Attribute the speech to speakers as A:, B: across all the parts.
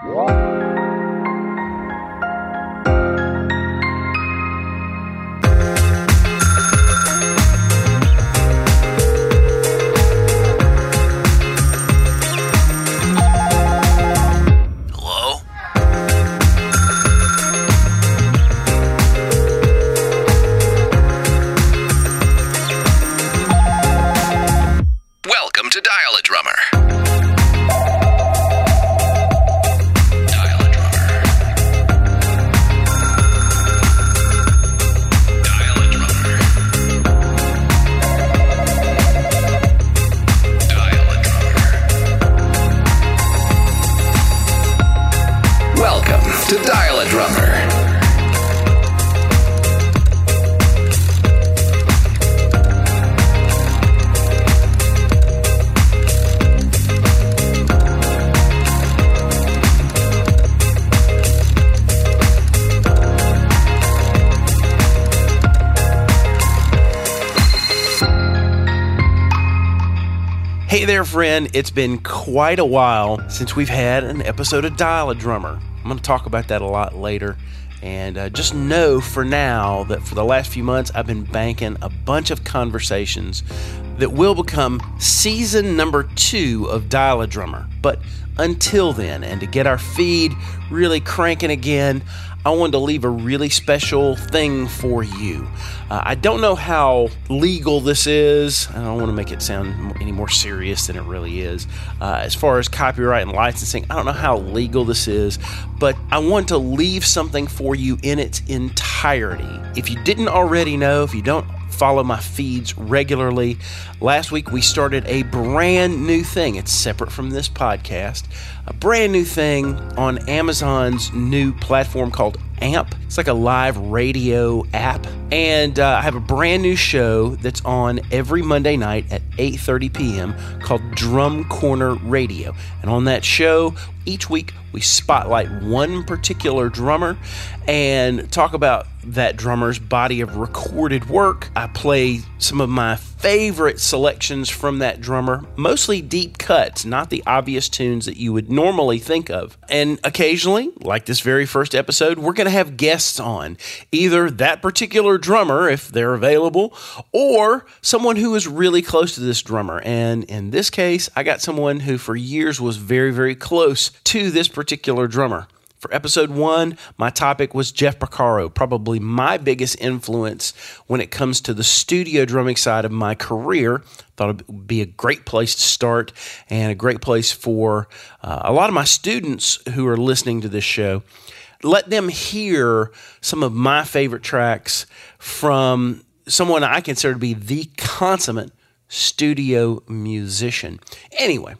A: Hello?
B: Friend. It's been quite a while since we've had an episode of Dial a Drummer. I'm going to talk about that a lot later. And uh, just know for now that for the last few months, I've been banking a bunch of conversations that will become season number two of Dial a Drummer. But until then, and to get our feed really cranking again, I wanted to leave a really special thing for you. Uh, I don't know how legal this is. I don't want to make it sound more serious than it really is. Uh, as far as copyright and licensing, I don't know how legal this is, but I want to leave something for you in its entirety. If you didn't already know, if you don't follow my feeds regularly. Last week we started a brand new thing. It's separate from this podcast. A brand new thing on Amazon's new platform called AMP. It's like a live radio app, and uh, I have a brand new show that's on every Monday night at 8:30 p.m. called Drum Corner Radio. And on that show, each week we spotlight one particular drummer and talk about that drummer's body of recorded work. I play some of my favorite selections from that drummer, mostly deep cuts, not the obvious tunes that you would normally think of. And occasionally, like this very first episode, we're going to have guests on, either that particular drummer, if they're available, or someone who is really close to this drummer. And in this case, I got someone who for years was very, very close to this particular drummer. For episode one, my topic was Jeff Porcaro, probably my biggest influence when it comes to the studio drumming side of my career. Thought it would be a great place to start and a great place for uh, a lot of my students who are listening to this show. Let them hear some of my favorite tracks from someone I consider to be the consummate studio musician. Anyway,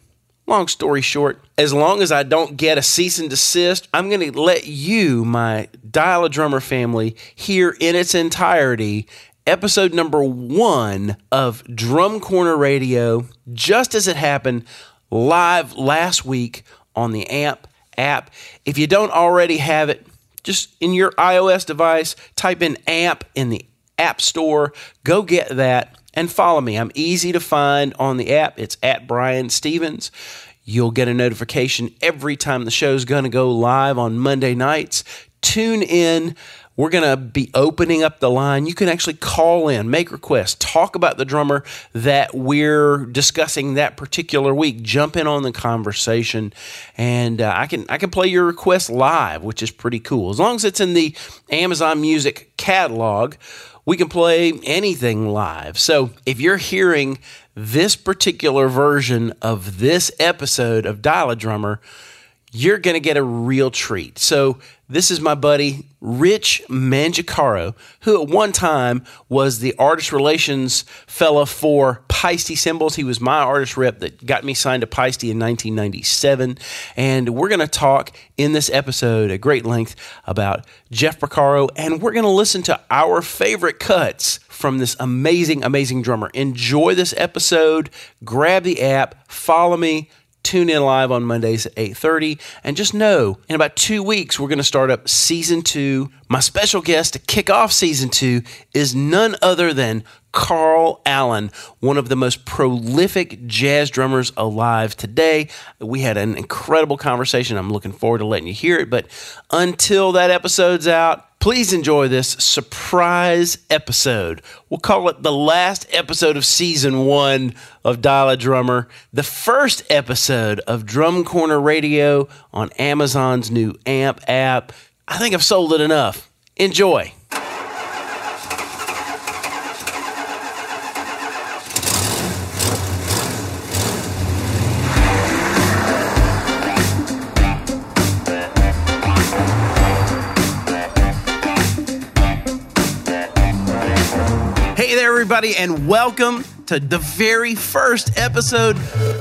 B: long story short, as long as I don't get a cease and desist, I'm going to let you, my Dial a Drummer family, hear in its entirety episode number one of Drum Corner Radio, just as it happened live last week on the AMP app. If you don't already have it, just in your iOS device, type in AMP in the App Store, go get that and follow me. I'm easy to find on the app. It's at Brian Stevens. You'll get a notification every time the show's going to go live on Monday nights. Tune in. We're going to be opening up the line. You can actually call in, make requests, talk about the drummer that we're discussing that particular week. Jump in on the conversation, and uh, I can I can play your request live, which is pretty cool. As long as it's in the Amazon Music catalog, we can play anything live. So if you're hearing this particular version of this episode of Dial a Drummer, you're going to get a real treat. So, this is my buddy Rich Mangicaro, who at one time was the artist relations fella for Paiste Cymbals. He was my artist rep that got me signed to Paiste in 1997. And we're going to talk in this episode at great length about Jeff Porcaro, and we're going to listen to our favorite cuts from this amazing, amazing drummer. Enjoy this episode. Grab the app, follow me tune in live on Mondays at 8:30 and just know in about 2 weeks we're going to start up season 2. My special guest to kick off season 2 is none other than Carl Allen, one of the most prolific jazz drummers alive today. We had an incredible conversation. I'm looking forward to letting you hear it. But until that episode's out, please enjoy this surprise episode. We'll call it the last episode of season one of Dial a Drummer, the first episode of Drum Corner Radio on Amazon's new AMP app. I think I've sold it enough. Enjoy. Everybody, and welcome to the very first episode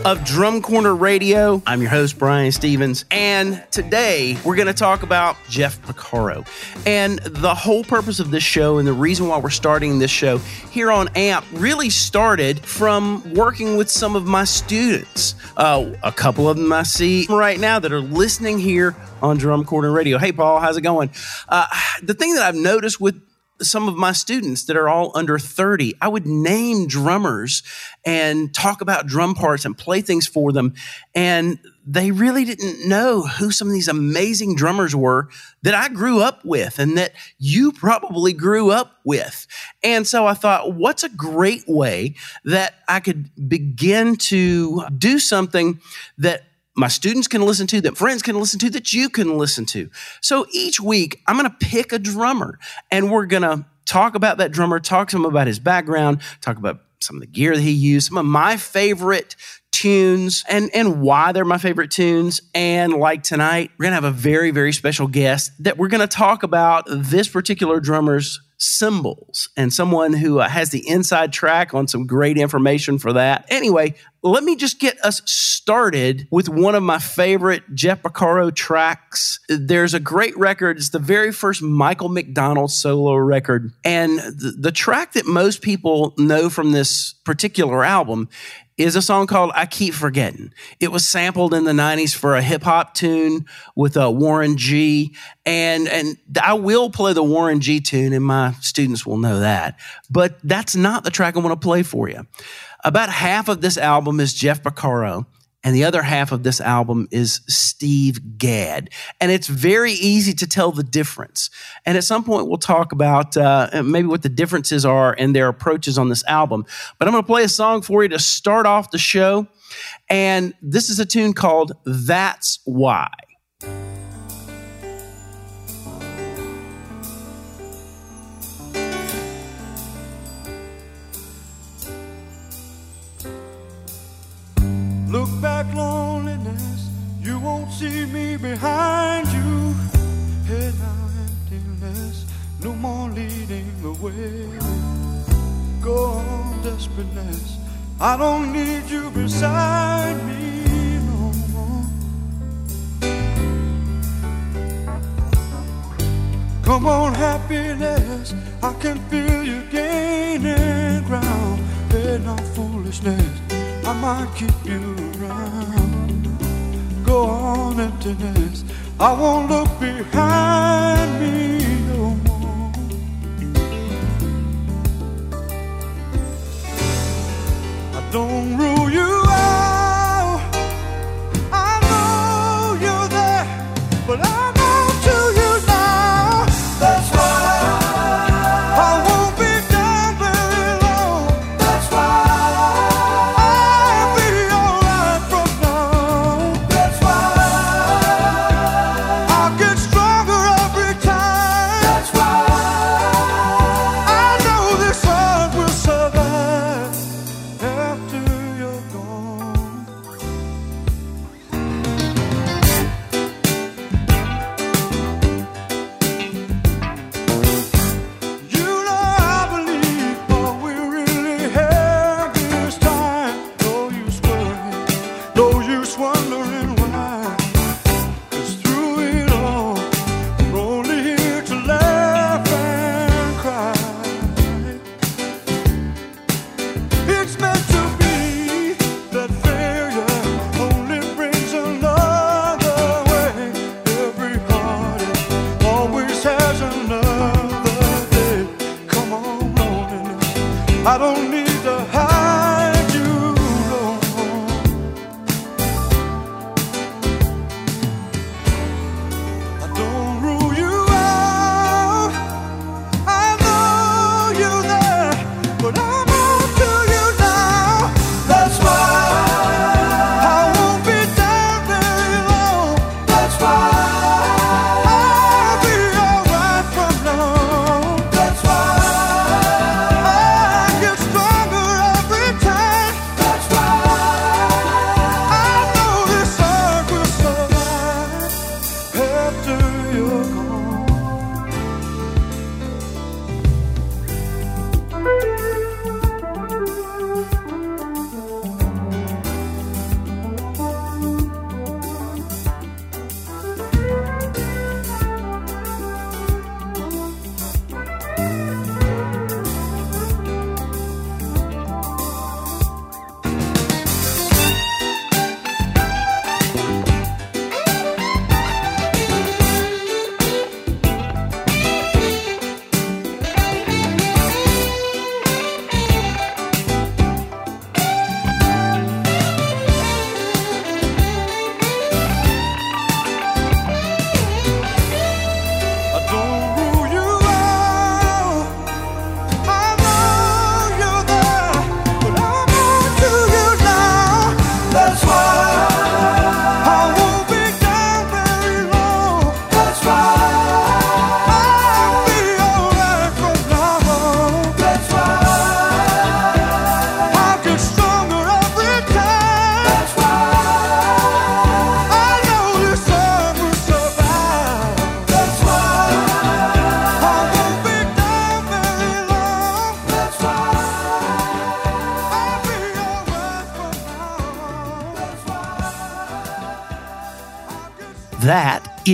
B: of Drum Corner Radio. I'm your host, Brian Stevens, and today we're going to talk about Jeff Porcaro. And the whole purpose of this show and the reason why we're starting this show here on AMP really started from working with some of my students. Uh, a couple of them I see right now that are listening here on Drum Corner Radio. Hey, Paul, how's it going? Uh, the thing that I've noticed with some of my students that are all under 30, I would name drummers and talk about drum parts and play things for them. And they really didn't know who some of these amazing drummers were that I grew up with and that you probably grew up with. And so I thought, what's a great way that I could begin to do something that my students can listen to, that friends can listen to, that you can listen to. So each week, I'm going to pick a drummer and we're going to talk about that drummer, talk to him about his background, talk about some of the gear that he used, some of my favorite tunes and and why they're my favorite tunes and like tonight we're going to have a very very special guest that we're going to talk about this particular drummer's cymbals and someone who uh, has the inside track on some great information for that. Anyway, let me just get us started with one of my favorite Jeff Porcaro tracks. There's a great record. It's the very first Michael McDonald solo record. And the track that most people know from this particular album is a song called I Keep Forgetting. It was sampled in the 90s for a hip hop tune with uh, Warren G. And, and I will play the Warren G tune, and my students will know that. But that's not the track I want to play for you. About half of this album is Jeff Porcaro and the other half of this album is Steve Gadd. And it's very easy to tell the difference. And at some point, we'll talk about uh, maybe what the differences are and their approaches on this album. But I'm going to play a song for you to start off the show. And this is a tune called That's Why.
C: Look back, loneliness, you won't see me behind you. Head now, emptiness, no more leading the way. Go on, desperateness, I don't need you beside me no more. Come on, happiness, I can feel you gaining ground. Head now, foolishness. I might keep you around. Go on, emptiness. I won't look behind me no more. I don't rule you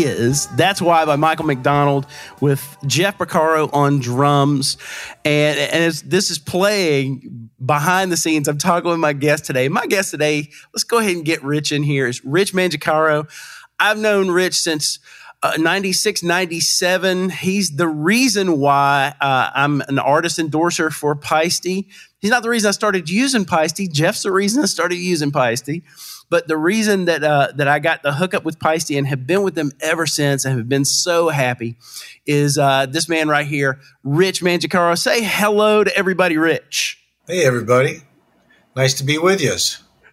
B: is That's Why by Michael McDonald with Jeff Porcaro on drums. And, and as this is playing behind the scenes, I'm talking with my guest today. My guest today, let's go ahead and get Rich in here, is Rich Mangicaro. I've known Rich since uh, 96, 97. He's the reason why uh, I'm an artist endorser for Paiste. He's not the reason I started using Paiste. Jeff's the reason I started using Paiste. But the reason that uh, that I got the hookup with Paiste and have been with them ever since and have been so happy is uh, this man right here, Rich Mangicaro. Say hello to everybody, Rich.
D: Hey, everybody. Nice to be with you.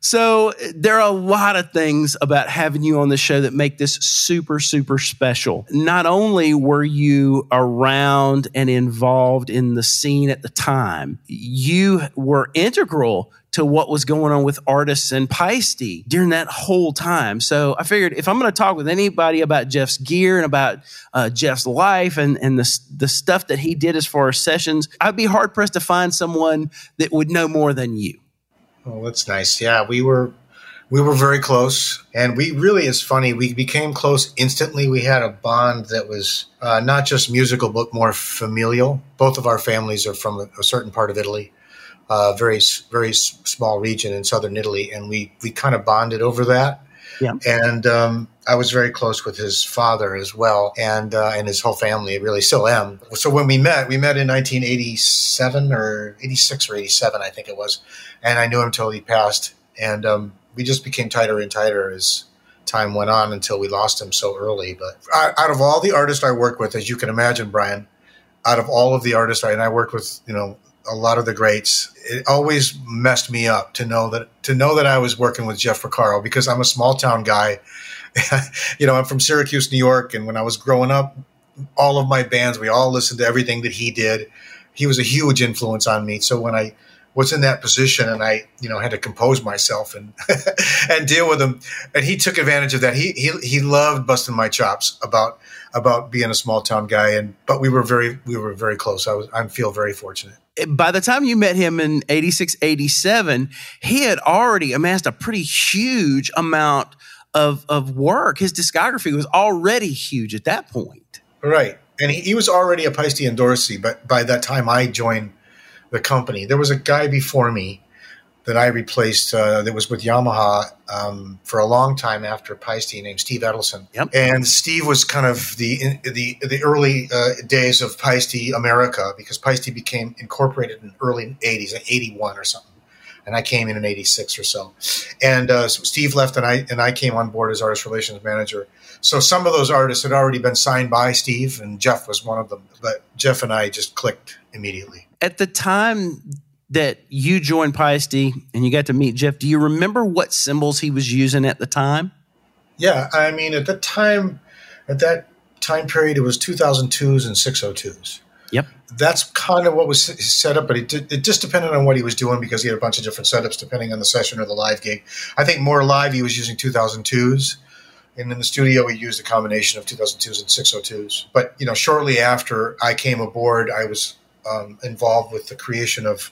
B: So there are a lot of things about having you on the show that make this super, super special. Not only were you around and involved in the scene at the time, you were integral to what was going on with artists and Paiste during that whole time. So I figured if I'm going to talk with anybody about Jeff's gear and about uh, Jeff's life and, and the, the stuff that he did as far as sessions, I'd be hard pressed to find someone that would know more than you.
D: Well, that's nice. Yeah, we were we were very close, and we really is funny. We became close instantly. We had a bond that was uh, not just musical, but more familial. Both of our families are from a certain part of Italy, uh, very very small region in southern Italy, and we we kind of bonded over that.
B: Yeah.
D: And um, I was very close with his father as well, and uh, and his whole family. Really, still am. So when we met, we met in 1987 or 86 or 87, I think it was, and I knew him till he passed, and um, we just became tighter and tighter as time went on until we lost him so early. But out of all the artists I worked with, as you can imagine, Brian, out of all of the artists, I, and I worked with, you know, a lot of the greats. It always messed me up to know that to know that I was working with Jeff Porcaro because I'm a small town guy. you know, I'm from Syracuse, New York, and when I was growing up, all of my bands, we all listened to everything that he did. He was a huge influence on me. So when I was in that position and I, you know, had to compose myself and and deal with him, and he took advantage of that. He he he loved busting my chops about about being a small town guy, and but we were very we were very close. I was I feel very fortunate
B: by the time you met him in 86, 87, he had already amassed a pretty huge amount of, of work. His discography was already huge at that point.
D: Right. And he, he was already a Paiste endorsee, but by that time I joined the company. There was a guy before me that I replaced uh, that was with Yamaha um, for a long time after Paiste named Steve Edelson.
B: Yep.
D: And Steve was kind of the the the early uh, days of Paiste America because Paiste became incorporated in early 80s, like 81 or something. And I came in in 86 or so. And uh, so Steve left and I and I came on board as artist relations manager. So some of those artists had already been signed by Steve and Jeff was one of them. But Jeff and I just clicked immediately.
B: At the time that you joined Paiste and you got to meet Jeff, do you remember what cymbals he was using at the time?
D: Yeah, I mean, at the time, at that time period, it was 2002s and 602s.
B: Yep.
D: That's kind of what was set up, but it, did, it just depended on what he was doing because he had a bunch of different setups depending on the session or the live gig. I think more live, he was using 2002s. And in the studio, we used a combination of 2002s and 602s. But, you know, shortly after I came aboard, I was um, involved with the creation of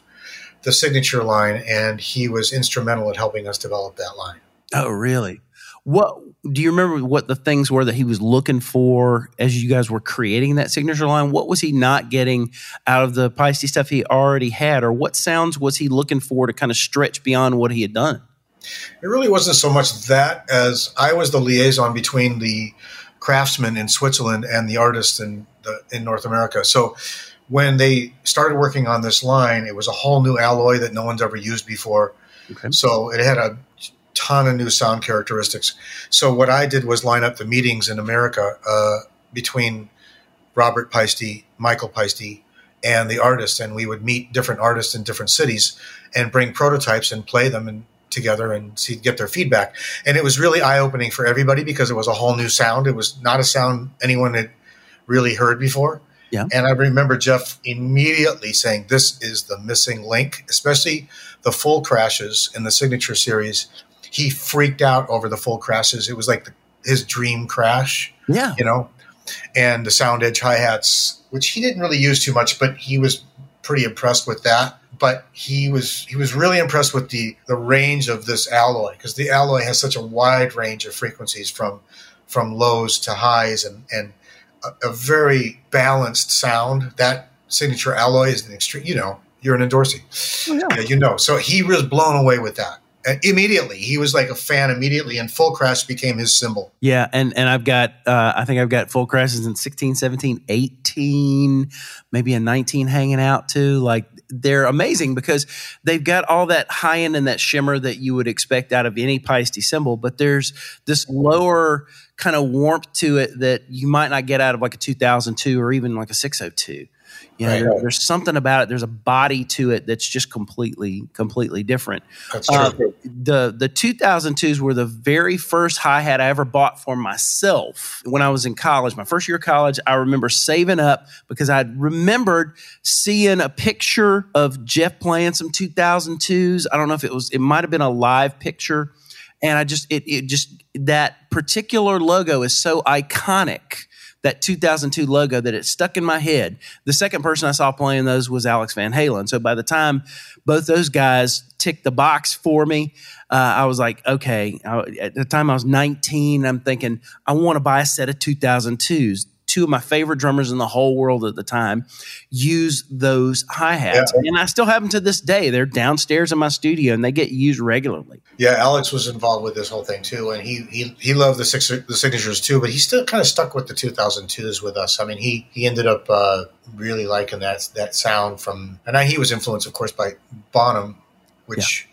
D: the signature line, and he was instrumental in helping us develop that line.
B: Oh, really? What do you remember? What the things were that he was looking for as you guys were creating that signature line? What was he not getting out of the Paiste stuff he already had, or what sounds was he looking for to kind of stretch beyond what he had done?
D: It really wasn't so much that as I was the liaison between the craftsmen in Switzerland and the artists in the, in North America. So when they started working on this line, it was a whole new alloy that no one's ever used before.
B: Okay.
D: So it had a ton of new sound characteristics. So what I did was line up the meetings in America uh, between Robert Paiste, Michael Paiste, and the artists, and we would meet different artists in different cities and bring prototypes and play them and together and see get their feedback. And it was really eye opening for everybody because it was a whole new sound. It was not a sound anyone had really heard before.
B: Yeah.
D: And I remember Jeff immediately saying, This is the missing link, especially the full crashes in the signature series. He freaked out over the full crashes. It was like the, his dream crash.
B: Yeah.
D: You know, and the sound edge hi hats, which he didn't really use too much, but he was pretty impressed with that. But he was he was really impressed with the the range of this alloy because the alloy has such a wide range of frequencies from from lows to highs and and a, a very balanced sound. That signature alloy is an extreme. You know, you're an endorsee. Oh, yeah, you know. So he was blown away with that. And immediately, he was like a fan immediately, and Full Crash became his cymbal.
B: Yeah, and and I've got uh, I think I've got full crashes in 16, 17, 18, maybe a 19 hanging out too. Like they're amazing because they've got all that high end and that shimmer that you would expect out of any Paiste cymbal, but there's this lower kind of warmth to it that you might not get out of like a 2002 or even like a 602. You know,
D: Right.
B: there- there's something about it. There's a body to it that's just completely, completely different.
D: That's true.
B: Uh, the the 2002s were the very first hi hat I ever bought for myself when I was in college. My first year of college, I remember saving up because I remembered seeing a picture of Jeff playing some 2002s. I don't know if it was, it might have been a live picture, and I just it it just that particular logo is so iconic. That 2002 logo that it stuck in my head. The second person I saw playing those was Alex Van Halen. So by the time both those guys ticked the box for me, uh, I was like, okay. I, at the time I was 19, I'm thinking I want to buy a set of 2002s. Two of my favorite drummers in the whole world at the time use those hi hats,
D: Yeah.
B: and I still have them to this day. They're downstairs in my studio, and they get used regularly.
D: Yeah, Alex was involved with this whole thing too, and he he, he loved the six, the signatures too, but he still kind of stuck with the 2002s with us. I mean, he he ended up uh, really liking that that sound from, and I, he was influenced, of course, by Bonham, which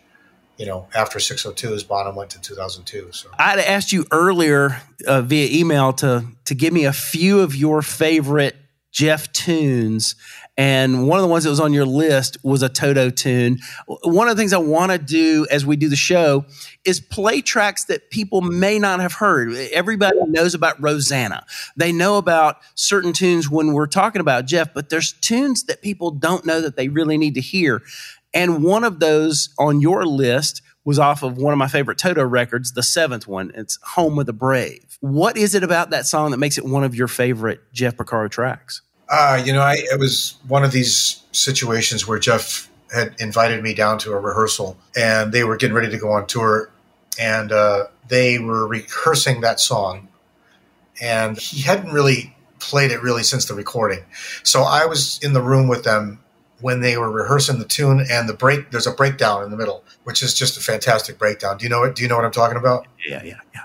D: you know after six hundred two, 602s, Bonham went to 2002. So
B: I'd asked you earlier uh, via email to to give me a few of your favorite Jeff tunes, and one of the ones that was on your list was a Toto tune. One of the things I want to do as we do the show is play tracks that people may not have heard. Everybody knows about Rosanna. They know about certain tunes when we're talking about Jeff, but there's tunes that people don't know that they really need to hear. And one of those on your list was off of one of my favorite Toto records, the seventh one. It's Home of the Brave. What is it about that song that makes it one of your favorite Jeff Porcaro tracks?
D: Uh, you know, I it was one of these situations where Jeff had invited me down to a rehearsal, and they were getting ready to go on tour, and uh, they were rehearsing that song, and he hadn't really played it really since the recording. So I was in the room with them when they were rehearsing the tune, and the break. There's a breakdown in the middle, which is just a fantastic breakdown. Do you know it? Do you know what I'm talking about?
B: Yeah, yeah, yeah.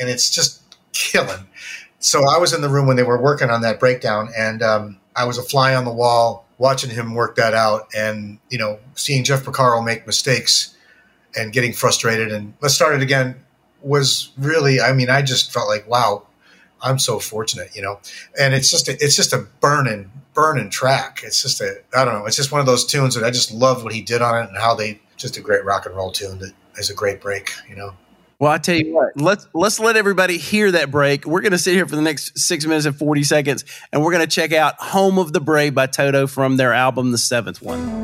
D: and it's just killing. So I was in the room when they were working on that breakdown, and um, I was a fly on the wall watching him work that out, and you know, seeing Jeff Porcaro make mistakes and getting frustrated. And let's start it again was really, I mean, I just felt like, wow, I'm so fortunate, you know. And it's just, a, it's just a burning, burning track. It's just a, I don't know, it's just one of those tunes that I just loved what he did on it and how they, just a great rock and roll tune that is a great break, you know.
B: Well, I tell you what, let's let's let everybody hear that break. We're going to sit here for the next six minutes and forty seconds, and we're going to check out "Home of the Brave" by Toto from their album, the seventh one.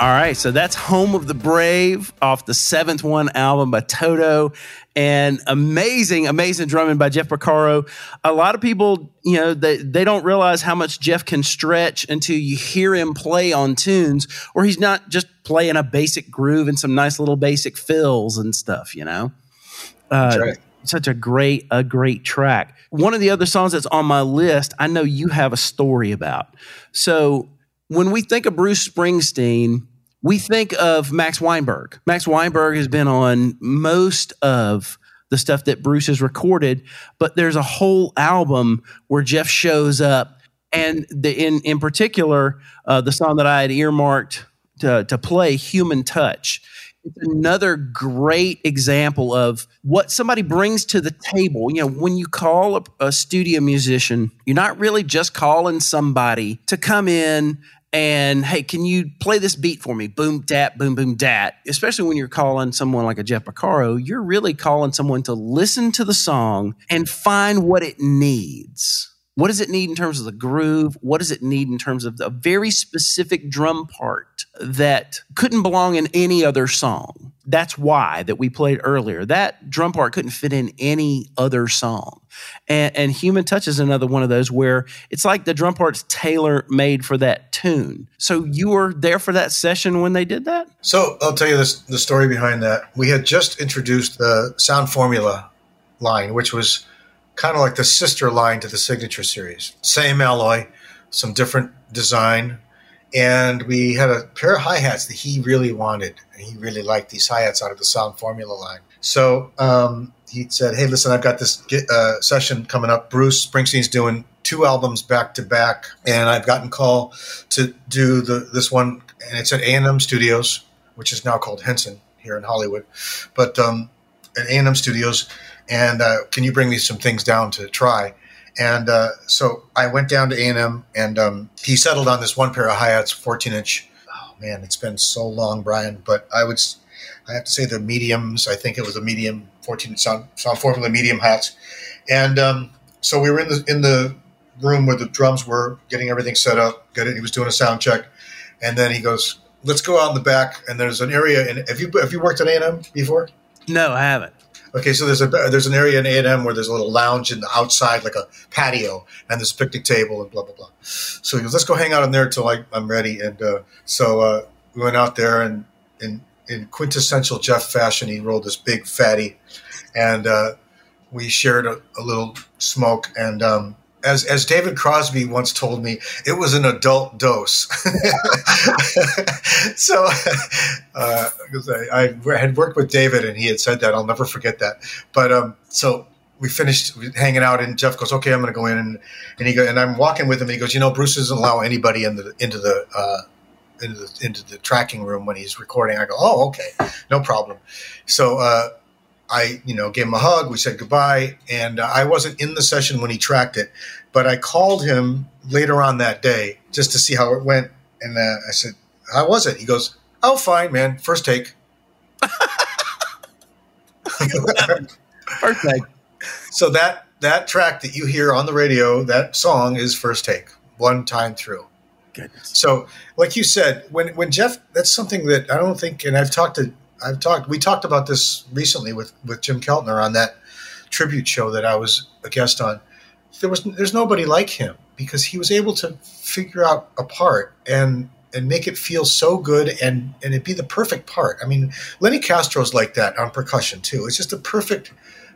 B: All right, so that's Home of the Brave off the seventh one album by Toto, and amazing, amazing drumming by Jeff Porcaro. A lot of people, you know, they, they don't realize how much Jeff can stretch until you hear him play on tunes, where he's not just playing a basic groove and some nice little basic fills and stuff, you know. Uh,
D: right.
B: Such a great, a great track. One of the other songs that's on my list, I know you have a story about. So when we think of Bruce Springsteen, we think of Max Weinberg. Max Weinberg has been on most of the stuff that Bruce has recorded, but there's a whole album where Jeff shows up, and the, in in particular, uh, the song that I had earmarked to, to play, "Human Touch." It's another great example of what somebody brings to the table. You know, when you call a, a studio musician, you're not really just calling somebody to come in and hey, can you play this beat for me? Boom, dat, boom, boom, dat. Especially when you're calling someone like a Jeff Porcaro, you're really calling someone to listen to the song and find what it needs. What does it need in terms of the groove? What does it need in terms of a very specific drum part that couldn't belong in any other song? That's why that we played earlier. That drum part couldn't fit in any other song. And, and Human Touch is another one of those where it's like the drum part's tailor made for that tune. So you were there for that session when they did that?
D: So I'll tell you this, the story behind that. We had just introduced the Sound Formula line, which was kind of like the sister line to the Signature series. Same alloy, some different design, and we had a pair of hi hats that he really wanted. And he really liked these hi hats out of the Sound Formula line. So um, he said, "Hey, listen, I've got this uh, session coming up. Bruce Springsteen's doing two albums back to back, and I've gotten call to do the this one, and it's at A and M Studios, which is now called Henson here in Hollywood, but um, at A and M Studios. And uh, can you bring me some things down to try?" And uh, so I went down to A and M, and um, he settled on this one pair of hi hats, 14 inch. Oh man, it's been so long, Brian. But I would, I have to say the mediums. I think it was a medium 14 sound sound formula medium hats. And um, so we were in the in the room where the drums were, getting everything set up. Good. He was doing a sound check, and then he goes, "Let's go out in the back." And there's an area. And have you have you worked at A and M before?
B: No, I haven't.
D: Okay, so there's a there's an area in A and M where there's a little lounge in the outside, like a patio, and a picnic table and blah blah blah. So he goes, "Let's go hang out in there till I, I'm ready." And uh, so uh, we went out there, and in in quintessential Jeff fashion, he rolled this big fatty, and uh, we shared a, a little smoke. And um, as as David Crosby once told me, it was an adult dose. so, uh, 'cause I, I had worked with David, and he had said that. I'll never forget that. But um, so we finished hanging out, and Jeff goes, "Okay, I'm going to go in," and and he go, and I'm walking with him, and he goes, "You know, Bruce doesn't allow anybody in the into the." Uh, into the, into the tracking room when he's recording. I go, oh, okay, no problem. So uh, I, you know, gave him a hug. We said goodbye, and uh, I wasn't in the session when he tracked it, but I called him later on that day just to see how it went. And uh, I said, "How was it?" He goes, "Oh, fine, man. First take." So that that track that you hear on the radio, that song is first take, one time through.
B: Goodness.
D: So, like you said, when when Jeff, that's something that I don't think, and I've talked to, I've talked, we talked about this recently with with Jim Keltner on that tribute show that I was a guest on. There was there's nobody like him because he was able to figure out a part and and make it feel so good and and it be the perfect part. I mean, Lenny Castro's like that on percussion too. It's just a perfect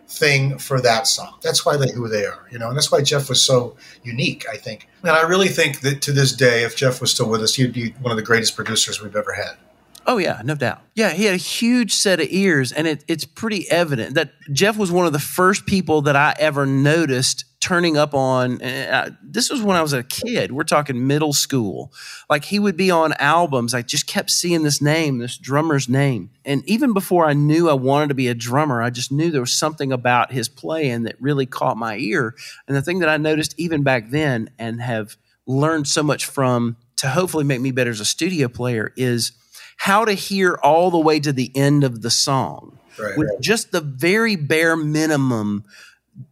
D: thing for that song. That's why they who they are, you know, and that's why Jeff was so unique, I think. And I really think that to this day, if Jeff was still with us, he'd be one of the greatest producers we've ever had.
B: Oh yeah, no doubt. Yeah, he had a huge set of ears, and it, it's pretty evident that Jeff was one of the first people that I ever noticed turning up on. Uh, this was when I was a kid. We're talking middle school. Like he would be on albums. I just kept seeing this name, this drummer's name, and even before I knew I wanted to be a drummer, I just knew there was something about his playing that really caught my ear. And the thing that I noticed even back then, and have learned so much from to hopefully make me better as a studio player is how to hear all the way to the end of the song
D: Right.
B: with just the very bare minimum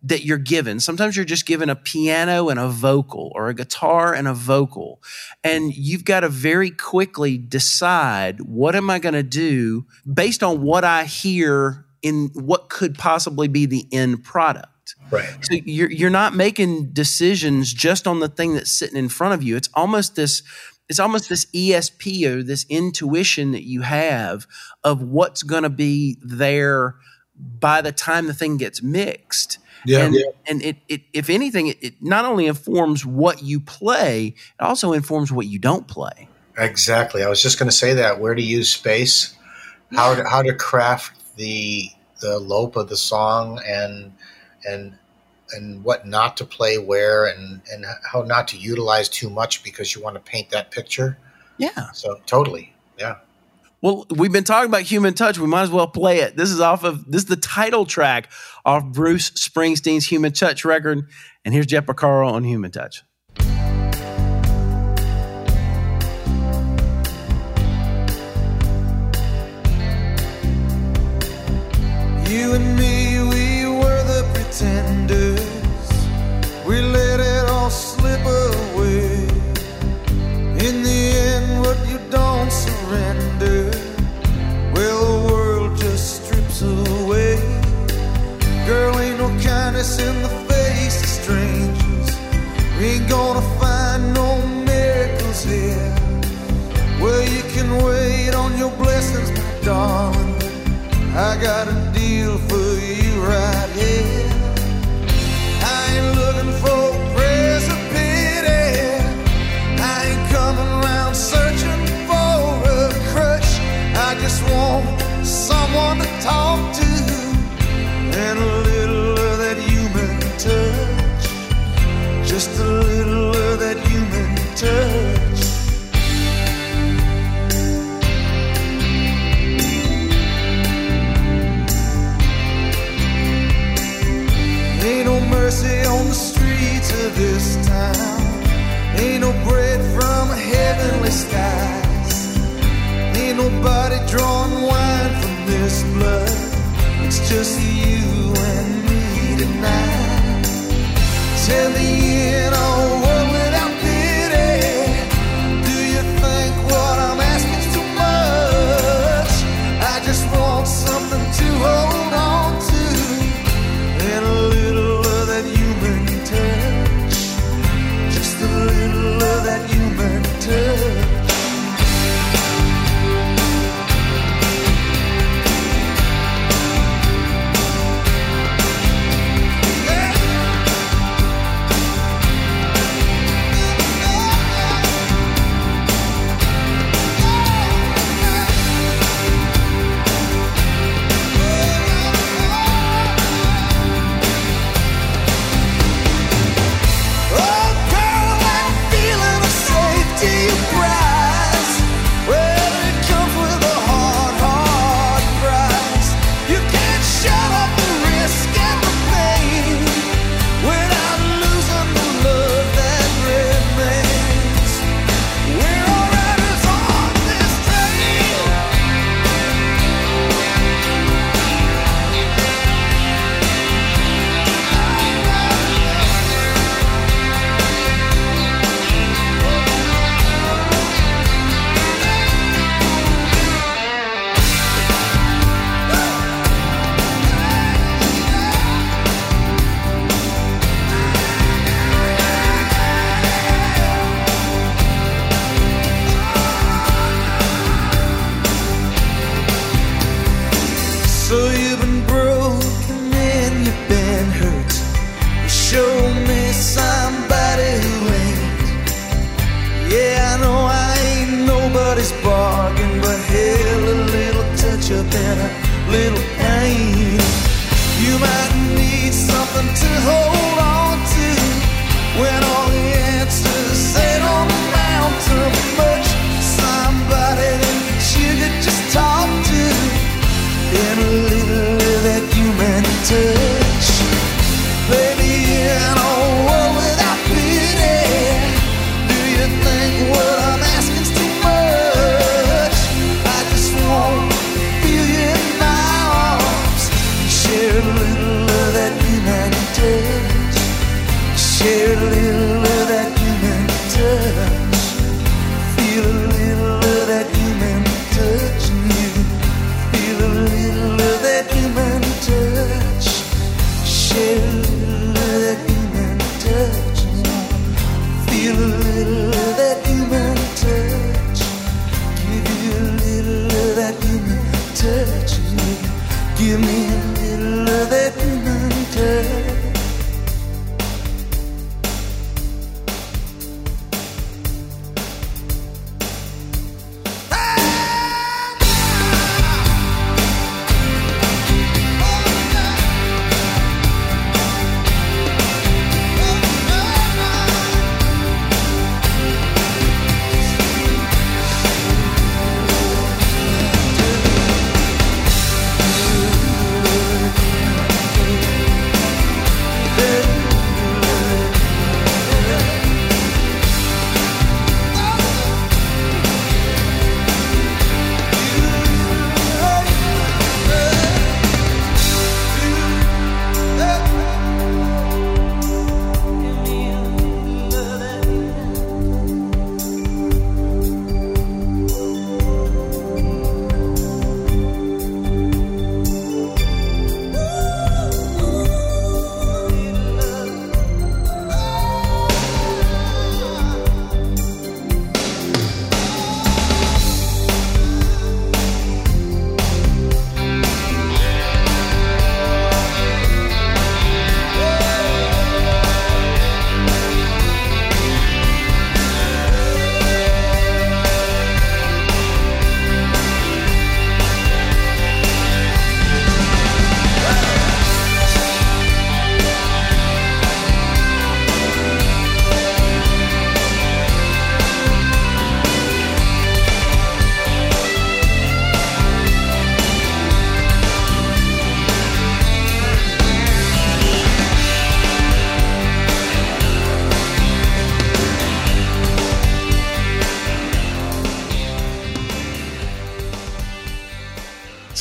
B: that you're given. Sometimes you're just given a piano and a vocal or a guitar and a vocal. And you've got to very quickly decide what am I going to do based on what I hear in what could possibly be the end product.
D: Right.
B: So you're you're not making decisions just on the thing that's sitting in front of you. It's almost this it's almost this ESP or this intuition that you have of what's going to be there by the time the thing gets mixed.
D: Yeah.
B: and,
D: Yeah.
B: and it, it if anything it, it not only informs what you play it also informs what you don't play
D: Exactly. I was just going to say that where to use space, how to, how to craft the the lope of the song, and and and what not to play where, and and how not to utilize too much because you want to paint that picture.
B: yeah
D: So totally, yeah.
B: well we've been talking about human touch we might as well play it this is off of this is the title track off bruce springsteen's human touch record and here's jeff Porcaro on human touch
C: You and me, we were the pretenders. We let it all slip away. In the end, what you don't surrender, well, the world just strips away. Girl, ain't no kindness in the face of strangers. We ain't gonna find no miracles here. Well, you can wait on your blessings, my darling. I got a deal for you right here. Drawing wine from this blood. It's just you and me tonight. Tell me in little pain. You might need something to hold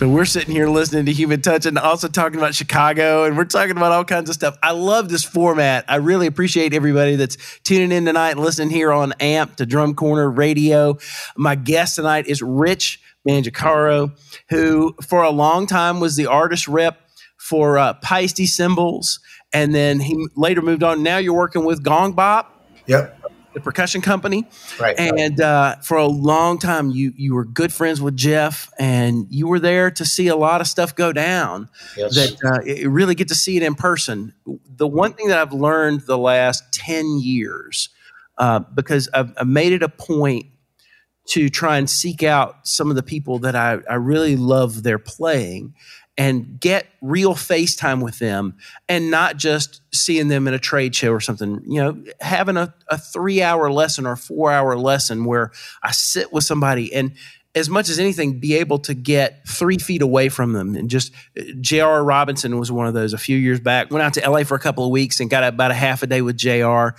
B: So we're sitting here listening to Human Touch and also talking about Chicago, and we're talking about all kinds of stuff. I love this format. I really appreciate everybody that's tuning in tonight and listening here on AMP to Drum Corner Radio. My guest tonight is Rich Mangicaro, who for a long time was the artist rep for uh, Paiste Cymbals, and then he later moved on. Now you're working with Gon Bops
D: Yep.
B: The percussion company.
D: Right.
B: And uh, for a long time, you you were good friends with Jeff, and you were there to see a lot of stuff go down.
D: Yes.
B: That uh, you really get to see it in person. The one thing that I've learned the last ten years, uh, because I've, I've made it a point to try and seek out some of the people that I, I really love their playing and get real FaceTime with them and not just seeing them in a trade show or something, you know, having a, a three hour lesson or four hour lesson where I sit with somebody and as much as anything, be able to get three feet away from them. And just J.R. Robinson was one of those a few years back. Went out to LA for a couple of weeks and got about a half a day with J.R.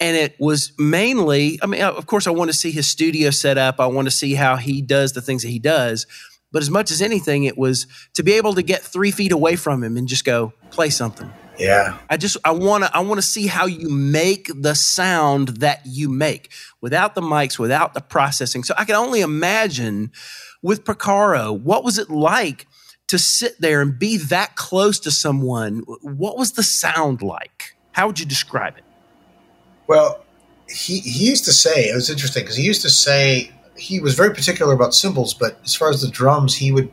B: And it was mainly, I mean, of course, I want to see his studio set up. I want to see how he does the things that he does. But as much as anything, it was to be able to get three feet away from him and just go play something.
D: Yeah.
B: I just I want to I want to see how you make the sound that you make without the mics, without the processing. So I can only imagine with Porcaro, what was it like to sit there and be that close to someone? What was the sound like? How would you describe it?
D: Well, he, he used to say, it was interesting because he used to say he was very particular about cymbals, but as far as the drums, he would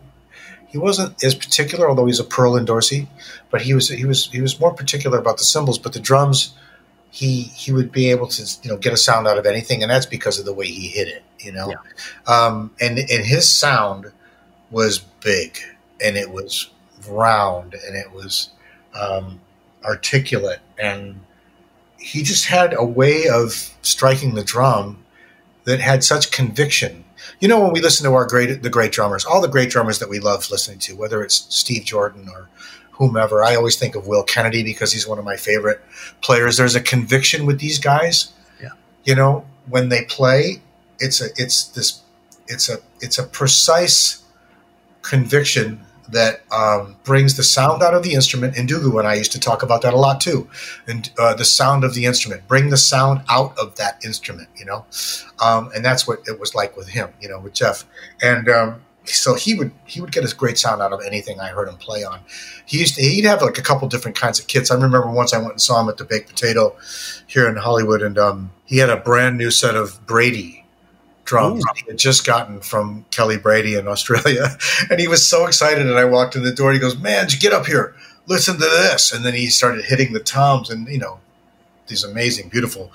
D: he wasn't as particular, although he's a Pearl endorsee, but he was he was he was more particular about the cymbals. But the drums, he he would be able to you know get a sound out of anything, and that's because of the way he hit it. You know, um, and and his sound was big, and it was round, and it was um, articulate, and he just had a way of striking the drum that had such conviction. You know when we listen to our great the great drummers all the great drummers that we love listening to whether it's steve jordan or whomever i always think of will kennedy because he's one of my favorite players. There's a conviction with these guys.
B: Yeah.
D: you know when they play it's a it's this it's a it's a precise conviction that um, brings the sound out of the instrument. And Dugu and I used to talk about that a lot too. And uh, the sound of the instrument, bring the sound out of that instrument, you know. Um, and that's what it was like with him, you know, with Jeff. And um, so he would he would get a great sound out of anything I heard him play on. He used to he'd have like a couple different kinds of kits. I remember once I went and saw him at the Baked Potato here in Hollywood, and um, he had a brand new set of Brady drums he had just gotten from Kelly Brady in Australia. And he was so excited. And I walked in the door. He goes, Man, get up here. Listen to this. And then he started hitting the toms and, you know, these amazing, beautiful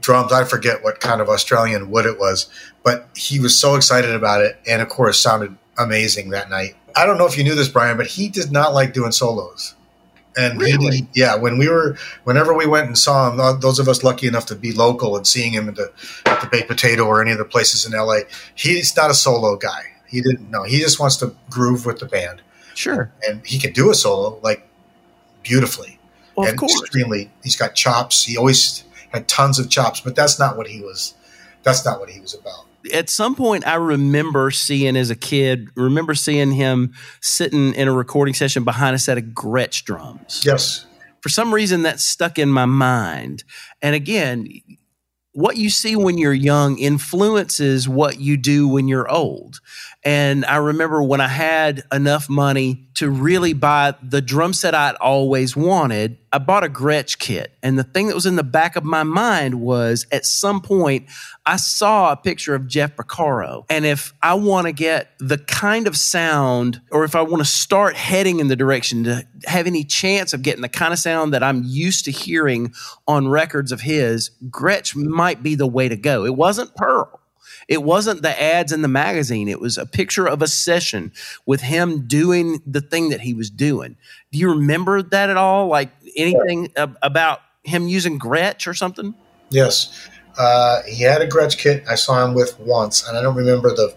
D: drums. I forget what kind of Australian wood it was, but he was so excited about it. And of course, sounded amazing that night. I don't know if you knew this, Brian, but he did not like doing solos. And he
B: Really?
D: did, yeah, when we were, whenever we went and saw him, uh, those of us lucky enough to be local and seeing him at the, at the Baked Potato or any of the places in LA, he's not a solo guy. He didn't know. He just wants to groove with the band,
B: Sure.
D: and he can do a solo like beautifully
B: Well, of
D: and
B: course.
D: extremely. He's got chops. He always had tons of chops, but that's not what he was. That's not what he was about.
B: At some point I remember seeing as a kid, remember seeing him sitting in a recording session behind a set of Gretsch drums.
D: Yes,
B: For some reason that stuck in my mind. And again, what you see when you're young influences what you do when you're old. And I remember when I had enough money to really buy the drum set I'd always wanted, I bought a Gretsch kit. And the thing that was in the back of my mind was at some point, I saw a picture of Jeff Porcaro. And if I want to get the kind of sound, or if I want to start heading in the direction to have any chance of getting the kind of sound that I'm used to hearing on records of his, Gretsch might be the way to go. It wasn't Pearl. It wasn't the ads in the magazine. It was a picture of a session with him doing the thing that he was doing. Do you remember that at all? Like anything ab- about him using Gretsch or something?
D: yes. Uh, he had a Gretsch kit. I saw him with once, and I don't remember the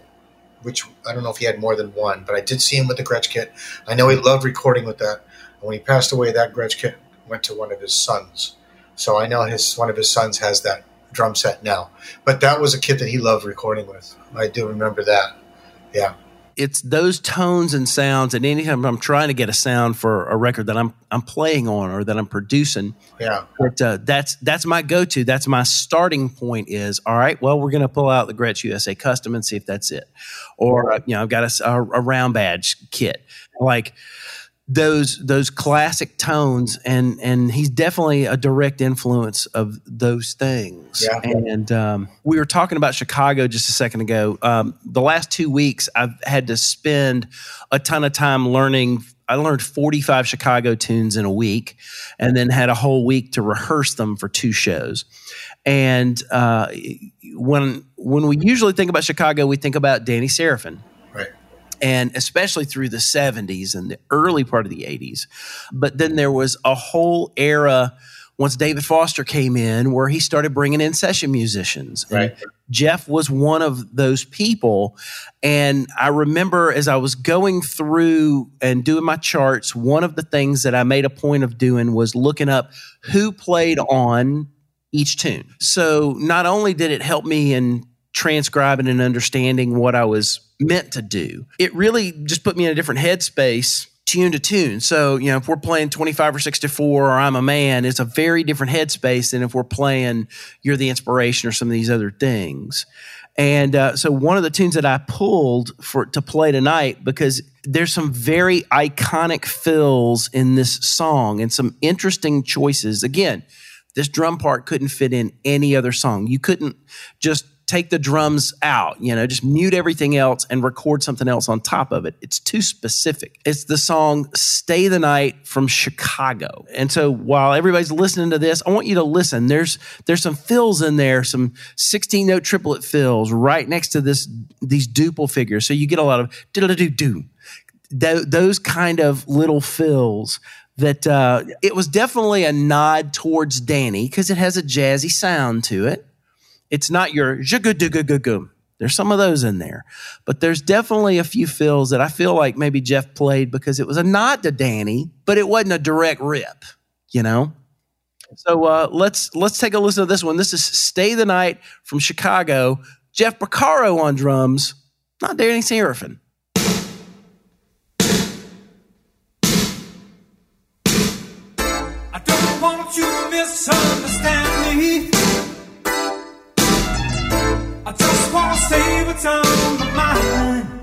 D: which. I don't know if he had more than one, but I did see him with the Gretsch kit. I know he loved recording with that. And when he passed away, that Gretsch kit went to one of his sons. So I know his one of his sons has that drum set now. But that was a kit that he loved recording with. I do remember that. Yeah.
B: it's those tones and sounds. And anytime I'm trying to get a sound for a record that I'm I'm playing on or that I'm producing,
D: Yeah.
B: but uh, that's that's my go-to. That's my starting point. Is all right. Well, we're going to pull out the Gretsch USA Custom and see if that's it, or uh, you know, I've got a round badge kit, like those those classic tones, and and he's definitely a direct influence of those things.
D: Yeah.
B: And um, we were talking about Chicago just a second ago. Um, the last two weeks, I've had to spend a ton of time learning. I learned 45 Chicago tunes in a week and then had a whole week to rehearse them for two shows. And uh, when when we usually think about Chicago, we think about Danny
D: Seraphine.
B: And especially through the 70s and the early part of the 80s. But then there was a whole era once David Foster came in where he started bringing in session musicians. And
D: Right.
B: Jeff was one of those people. And I remember as I was going through and doing my charts, one of the things that I made a point of doing was looking up who played on each tune. So not only did it help me in transcribing and understanding what I was meant to do, it really just put me in a different headspace tune to tune. So, you know, if we're playing 25 or 6 to 4 or I'm a man, it's a very different headspace than if we're playing You're the Inspiration or some of these other things. And uh, so one of the tunes that I pulled for to play tonight because there's some very iconic fills in this song and some interesting choices. Again, this drum part couldn't fit in any other song. You couldn't just take the drums out, you know, just mute everything else and record something else on top of it. It's too specific. It's the song Stay the Night from Chicago. And so while everybody's listening to this, I want you to listen. There's there's some fills in there, some 16 note triplet fills right next to this these duple figures. So you get a lot of do do th- those kind of little fills that uh, it was definitely a nod towards Danny because it has a jazzy sound to it. It's not your jugga There's some of those in there, but there's definitely a few fills that I feel like maybe Jeff played because it was a nod to Danny, but it wasn't a direct rip, you know. So uh, let's let's take a listen to this one. This is "Stay the Night" from Chicago. Jeff Porcaro on drums, not Danny Seraphine.
C: I don't want you to misunderstand To say what's on my mind.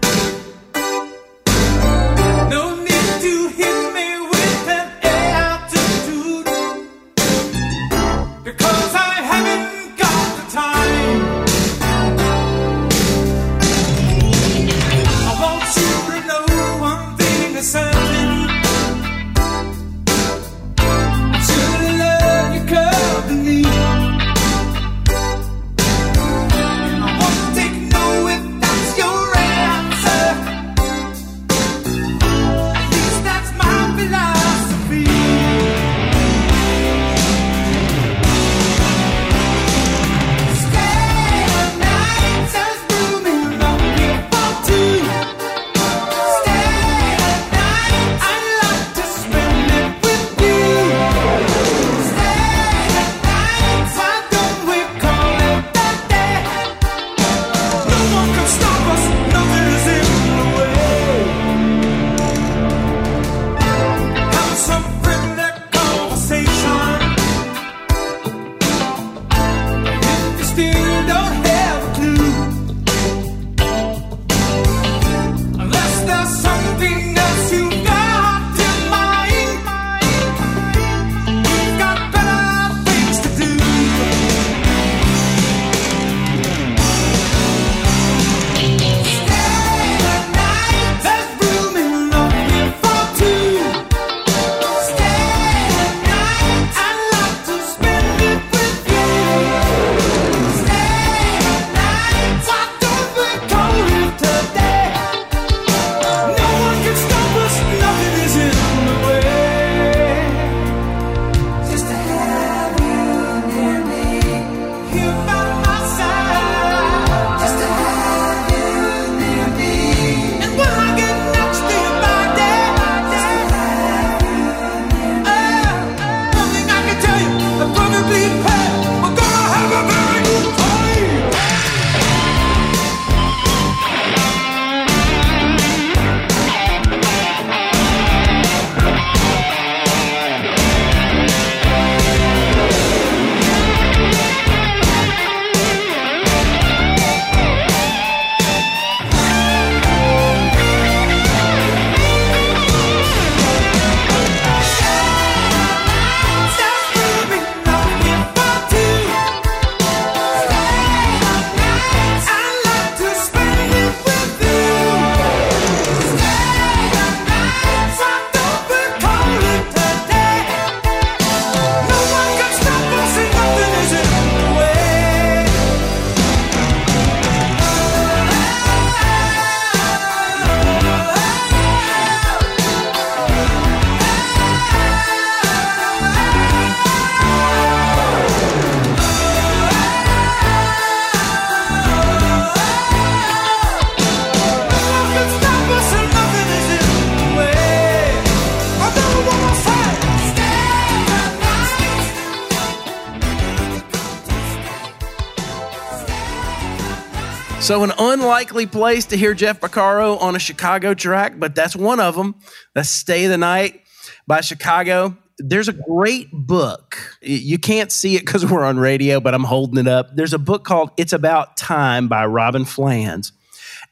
B: So, an unlikely place to hear Jeff Porcaro on a Chicago track, but that's one of them. That's Stay the Night by Chicago. There's a great book. You can't see it because we're on radio, but I'm holding it up. There's a book called It's About Time by Robyn Flans.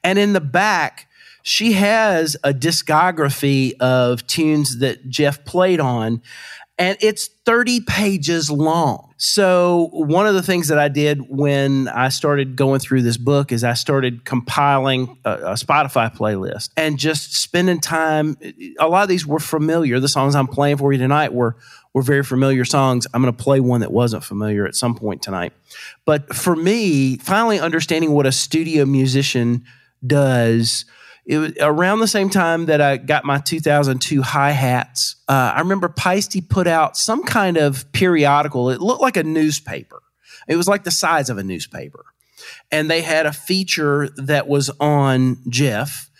B: And in the back, she has a discography of tunes that Jeff played on, and it's 30 pages long. So, one of the things that I did when I started going through this book is I started compiling a, a Spotify playlist and just spending time. A lot of these were familiar. The songs I'm playing for you tonight were were very familiar songs. I'm going to play one that wasn't familiar at some point tonight. But for me, finally understanding what a studio musician does it was around the same time that I got my 2002 hi hats. Uh, I remember Paiste put out some kind of periodical. It looked like a newspaper. It was like the size of a newspaper, and they had a feature that was on Jeff,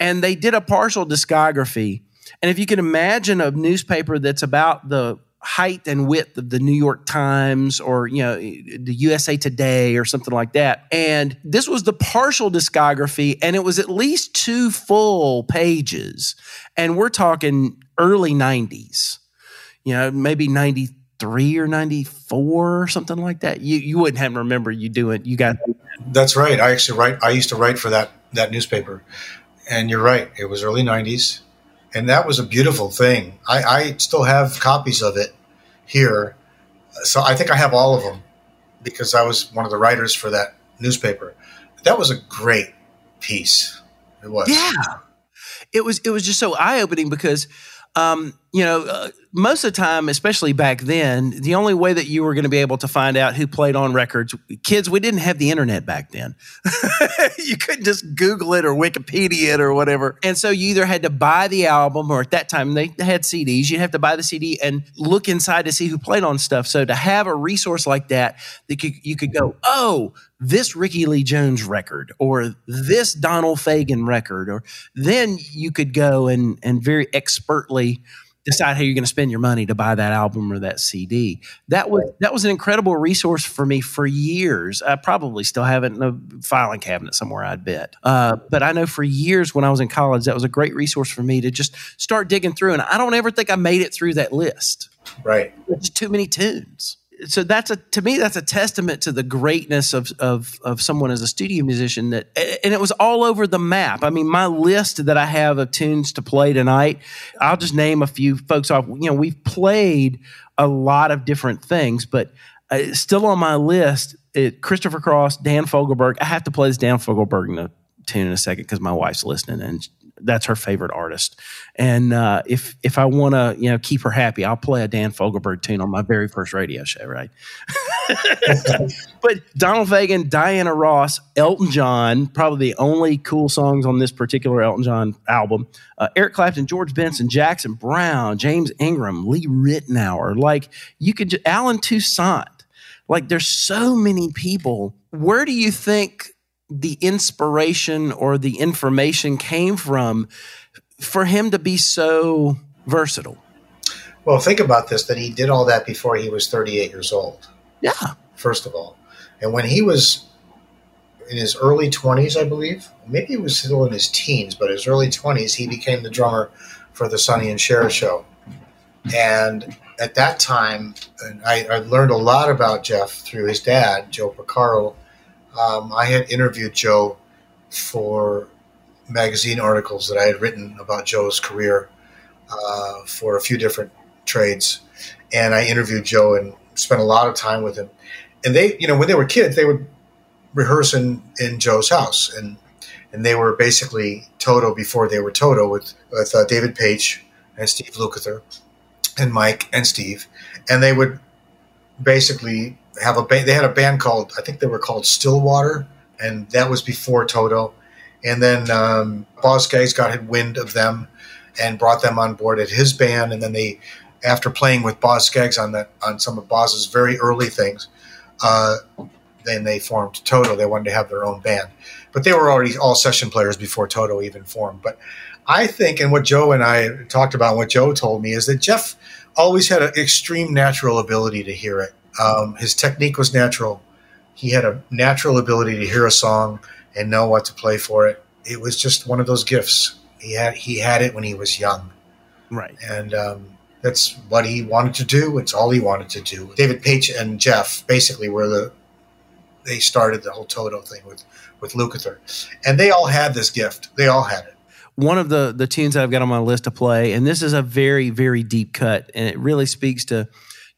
B: and they did a partial discography. And if you can imagine a newspaper that's about the height and width of the New York Times or you know the USA Today or something like that. And this was the partial discography and it was at least two full pages. And we're talking early 90s. You know, maybe 93 or 94 or something like that. You you wouldn't have remember you doing you got
D: That's right. I actually write. I used to write for that that newspaper, and you're right. It was early '90s, and that was a beautiful thing. I, I still have copies of it here, so I think I have all of them because I was one of the writers for that newspaper. That was a great piece. It was.
B: Yeah. It was it was just so eye opening because um, you know, uh, most of the time, especially back then, the only way that you were going to be able to find out who played on records, kids, we didn't have the internet back then. you couldn't just Google it or Wikipedia it or whatever. And so you either had to buy the album, or at that time they had CDs. You'd have to buy the CD and look inside to see who played on stuff. So to have a resource like that, that you could go, oh, this Rickie Lee Jones record or this Donald Fagen record, or then you could go and and very expertly decide how you're going to spend your money to buy that album or that CD. That was that was an incredible resource for me for years. I probably still have it in a filing cabinet somewhere, I'd bet. Uh, but I know for years when I was in college, that was a great resource for me to just start digging through. And I don't ever think I made it through that list.
D: Right.
B: There's too many tunes. So that's a to me that's a testament to the greatness of of of someone as a studio musician that and it was all over the map. I mean, my list that I have of tunes to play tonight, I'll just name a few folks off. You know, we've played a lot of different things, but uh, still on my list, it, Christopher Cross, Dan Fogelberg. I have to play this Dan Fogelberg in a tune in a second because my wife's listening and that's her favorite artist. And uh, if if I want to, you know, keep her happy, I'll play a Dan Fogelberg tune on my very first radio show, right? but Donald Fagen, Diana Ross, Elton John, probably the only cool songs on this particular Elton John album. Uh, Eric Clapton, George Benson, Jackson Browne, James Ingram, Lee Ritenour. Like you could, ju- Allen Toussaint. Like there's so many people. Where do you think the inspiration or the information came from for him to be so versatile?
D: Well, think about this: that he did all that before he was 38 years old.
B: Yeah.
D: First of all, and when he was in his early 20s, I believe, maybe he was still in his teens, but his early 20s, he became the drummer for the Sonny and Cher show. And at that time, and I, I learned a lot about Jeff through his dad, Joe Porcaro. Um, I had interviewed Joe for magazine articles that I had written about Joe's career uh, for a few different trades. And I interviewed Joe and spent a lot of time with him. And they, you know, when they were kids, they would rehearse in, in Joe's house. And and they were basically Toto before they were Toto with, with uh, David Paich and Steve Lukather and Mike and Steve. And they would basically have a. They had a band called, I think they were called Stillwater. And that was before Toto. And then um, Boz Scaggs got wind of them and brought them on board at his band. And then they, after playing with Boz on that on some of Boz's very early things, uh, then they formed Toto. They wanted to have their own band, but they were already all session players before Toto even formed. But I think, and what Joe and I talked about, and what Joe told me is that Jeff always had an extreme natural ability to hear it. Um, his technique was natural. He had a natural ability to hear a song and know what to play for it. It was just one of those gifts. He had he had it when he was young,
B: Right.
D: and um, that's what he wanted to do. It's all he wanted to do. David Paich and Jeff basically were the they started the whole Toto thing with with Lukather, and they all had this gift. They all had it.
B: one of the the tunes that I've got on my list to play, and this is a very very deep cut, and it really speaks to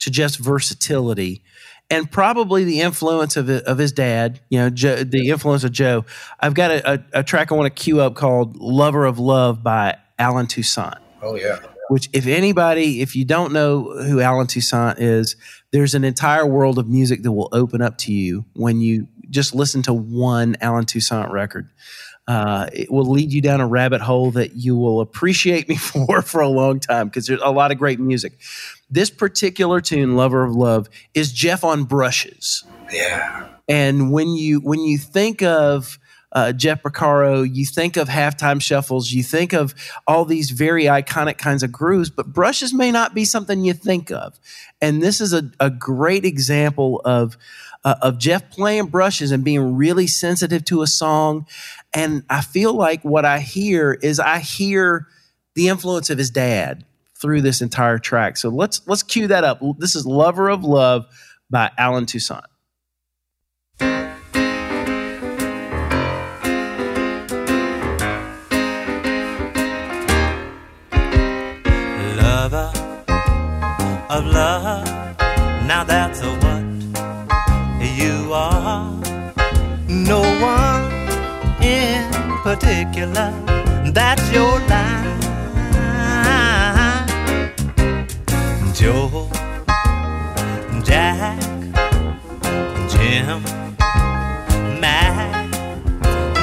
B: to just versatility and probably the influence of of his dad. You know, Joe, the influence of Joe. I've got a, a, a track I want to cue up called "Lover of Love" by Allen Toussaint.
D: Oh yeah,
B: Which, if anybody, if you don't know who Allen Toussaint is, there's an entire world of music that will open up to you when you just listen to one Allen Toussaint record. Uh, it will lead you down a rabbit hole that you will appreciate me for for a long time because there's a lot of great music. This particular tune, "Lover of Love," is Jeff on brushes.
D: yeah.
B: And when you when you think of uh, Jeff Porcaro, you think of halftime shuffles, you think of all these very iconic kinds of grooves, but brushes may not be something you think of. And this is a, a great example of uh, of Jeff playing brushes and being really sensitive to a song. And I feel like what I hear is I hear the influence of his dad through this entire track. So let's let's cue that up. This is "Lover of Love" by Allen Toussaint.
E: lover of love. Now that's a what you are. No one in particular. That's your line. Joe, Jack, Jim, Mac.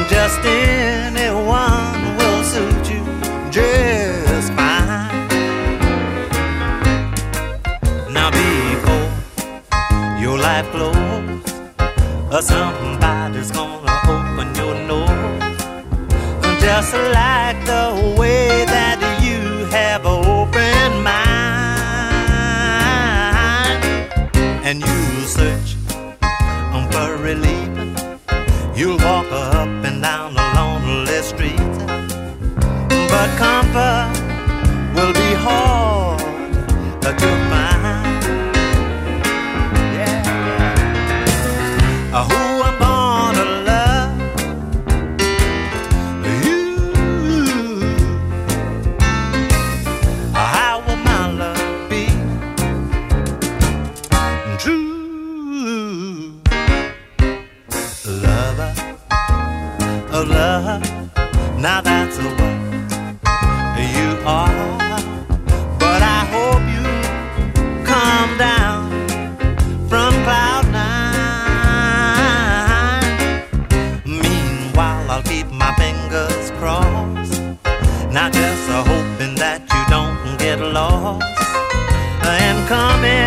E: Just anyone will suit you just fine. Now before your life close, or uh, somebody's gonna open your nose, just like the way that you have and you search for relief. You'll walk up and down the lonely street, but comfort of love. Now that's a what you are. But I hope you come down from cloud nine. Meanwhile, I'll keep my fingers crossed. Not just hoping that you don't get lost. And come in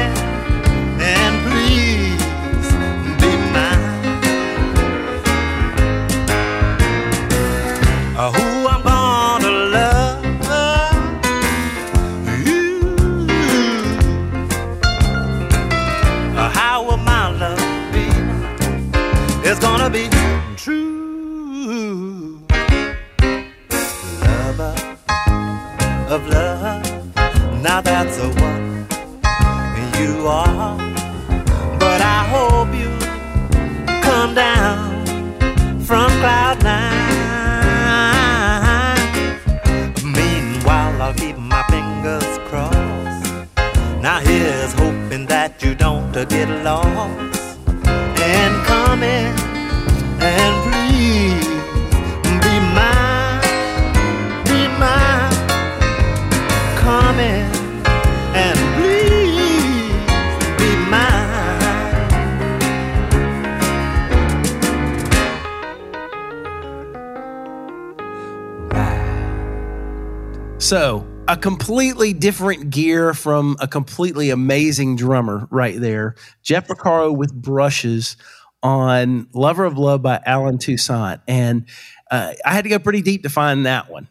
B: different gear from a completely amazing drummer right there. Jeff Porcaro with brushes on Lover of Love by Allen Toussaint. And uh, I had to go pretty deep to find that one.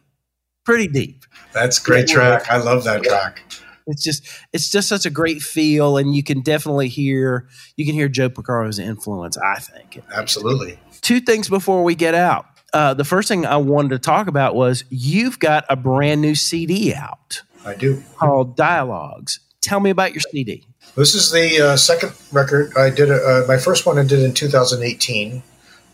B: Pretty deep.
D: That's a great track. I love that track.
B: it's just it's just such a great feel, and you can definitely hear you can hear Joe Porcaro's influence. I think
D: Absolutely.
B: two things before we get out. Uh, the first thing I wanted to talk about was you've got a brand new CD out
D: I do.
B: called Dialogues. Tell me about your CD.
D: This is the uh, second record I did. Uh, my first one I did in 2018,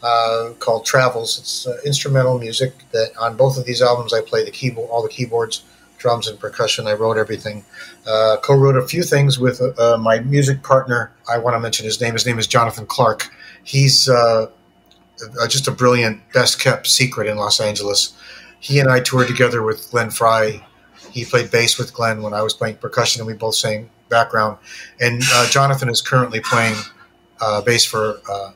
D: uh, called Travels. It's uh, instrumental music that on both of these albums I play the keyboard, all the keyboards, drums, and percussion. I wrote everything. Uh, co-wrote a few things with uh, my music partner. I want to mention his name. His name is Jonathan Clark. He's just a brilliant, best kept secret in Los Angeles. He and I toured together with Glenn Frey. He played bass with Glenn when I was playing percussion, and we both sang background. And uh, Jonathan is currently playing uh, bass for uh,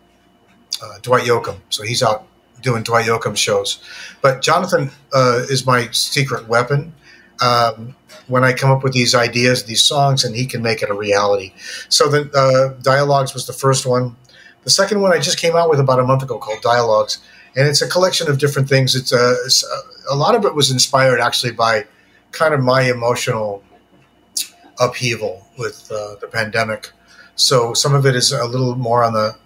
D: uh, Dwight Yoakam, so he's out doing Dwight Yoakam shows. But Jonathan uh, is my secret weapon. Um, when I come up with these ideas, these songs, and he can make it a reality. So the dialogues was the first one. The second one I just came out with about a month ago called Dialogues, and it's a collection of different things. It's a, it's a, a lot of it was inspired actually by kind of my emotional upheaval with uh, the pandemic. So some of it is a little more on the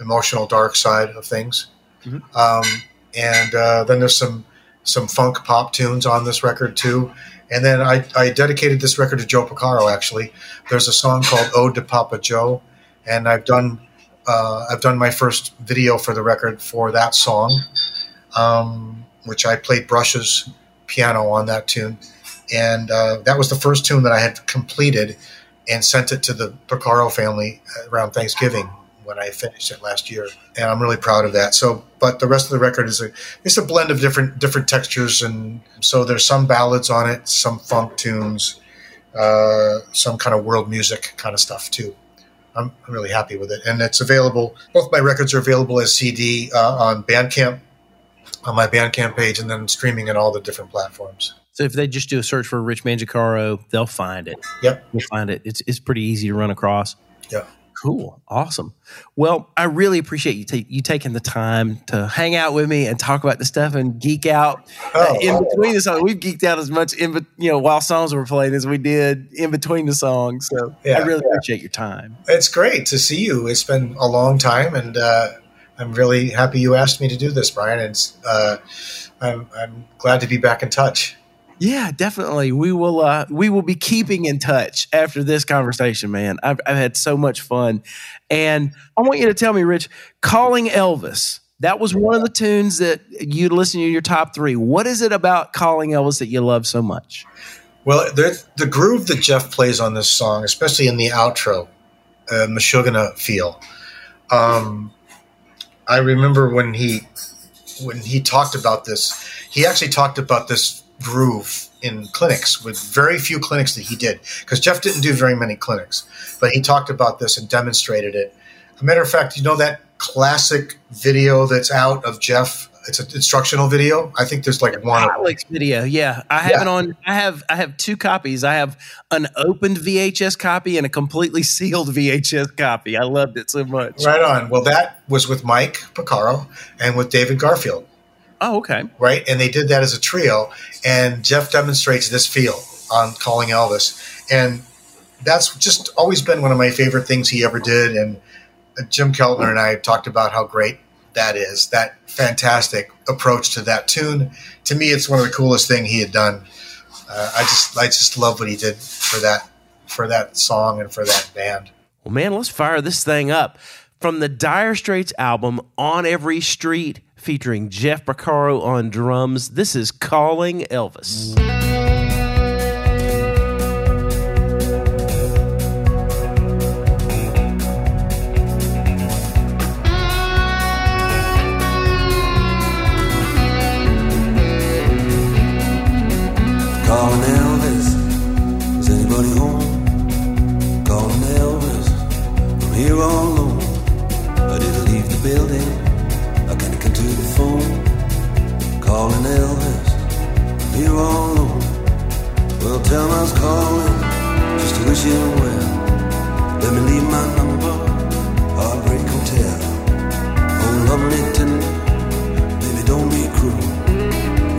D: emotional dark side of things,
B: Mhm.
D: um, and uh, then there's some some funk pop tunes on this record too. And then I, I dedicated this record to Joe Porcaro. Actually, there's a song called "Ode to Papa Joe," and I've done uh, I've done my first video for the record for that song, um, which I played brushes piano on that tune, and uh, that was the first tune that I had completed and sent it to the Porcaro family around Thanksgiving when I finished it last year, and I'm really proud of that. So, but the rest of the record is a it's a blend of different different textures, and so there's some ballads on it, some funk tunes, uh, some kind of world music kind of stuff too. I'm, really happy with it, and it's available. Both my records are available as CD uh, on Bandcamp, on my Bandcamp page, and then streaming in all the different platforms.
B: So if they just do a search for Rich Mangicaro, they'll find it.
D: Yep.
B: They'll find it. It's it's pretty easy to run across.
D: Yeah.
B: Cool. Awesome. Well, I really appreciate you ta- you taking the time to hang out with me and talk about the stuff and geek out
D: Oh,
B: in
D: oh.
B: between the songs. We've geeked out as much in be- you know while songs were playing as we did in between the songs. So I
D: Yeah.
B: really appreciate your time.
D: It's great to see you. It's been a long time, and uh, I'm really happy you asked me to do this, Brian. It's uh, I'm, I'm glad to be back in touch.
B: Yeah, definitely. We will. Uh, we will be keeping in touch after this conversation, man. I've, I've had so much fun, and I want you to tell me, Rich, calling Elvis. That was one of the tunes that you listen to your top three. What is it about calling Elvis that you love so much?
D: Well, the, groove that Jeff plays on this song, especially in the outro, uh, Meshuggah feel. Um, I remember when he when he talked about this. He actually talked about this groove in clinics with very few clinics that he did because Jeff didn't do very many clinics, but he talked about this and demonstrated it. A matter of fact, you know that classic video that's out of Jeff. It's an instructional video. I think there's like one.
B: Alex video. Yeah, I have
D: Yeah.
B: it on. I have. I have two copies. I have an opened VHS copy and a completely sealed VHS copy. I loved it so much.
D: Right on. Well, that was with Mike Porcaro and with David Garfield,
B: Oh, okay.
D: right? And they did that as a trio. And Jeff demonstrates this feel on Calling Elvis. And that's just always been one of my favorite things he ever did. And uh, Jim Keltner and I talked about how great that is, that fantastic approach to that tune. To me, it's one of the coolest thing he had done. Uh, I just, I just love what he did for that, for that song and for that band.
B: Well, man, let's fire this thing up. From the Dire Straits album, On Every Street, featuring Jeff Porcaro on drums, this is Calling Elvis.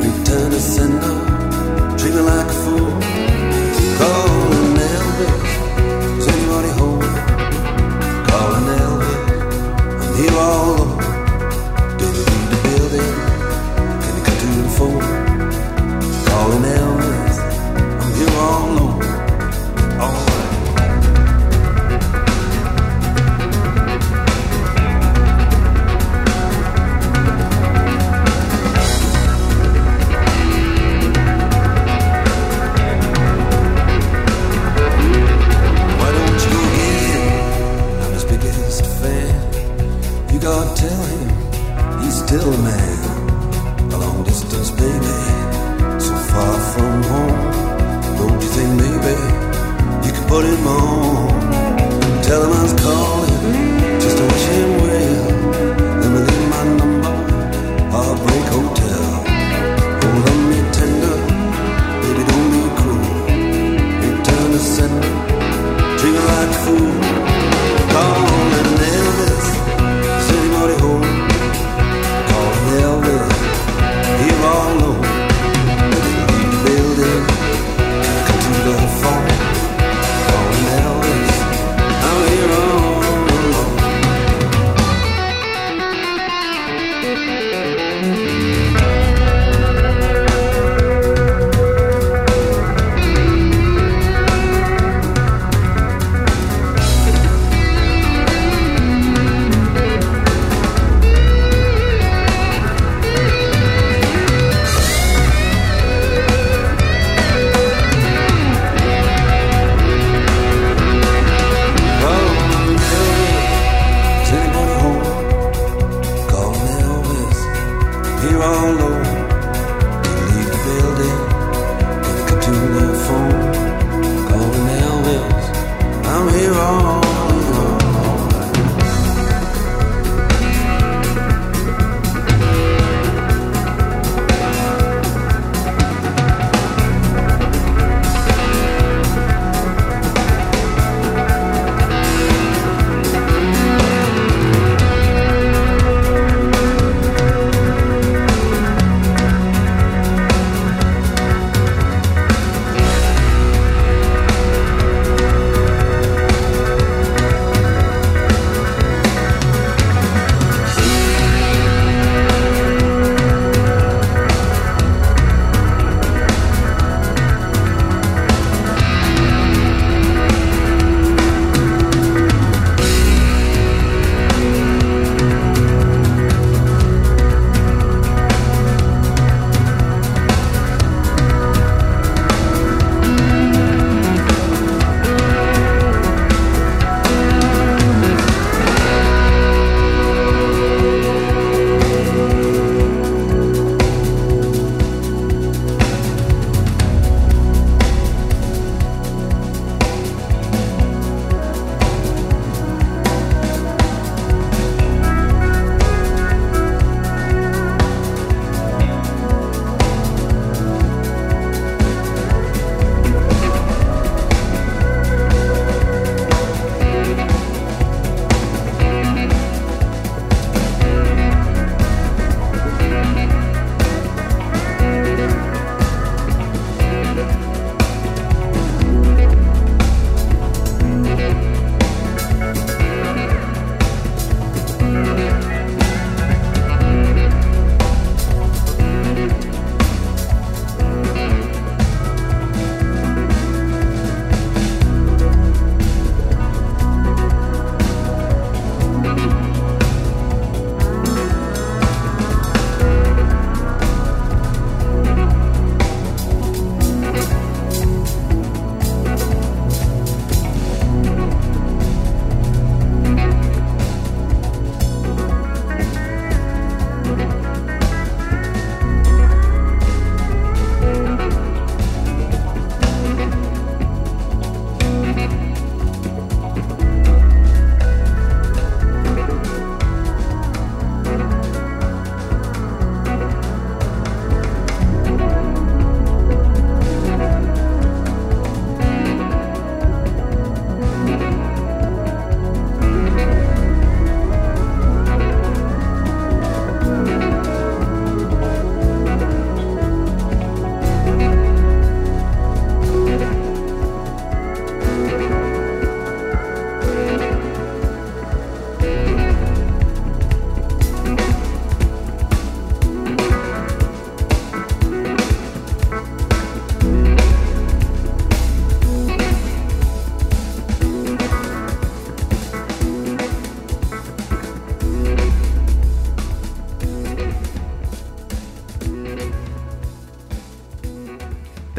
F: Return a
C: sender, treat me like a fool. Calling Elvis.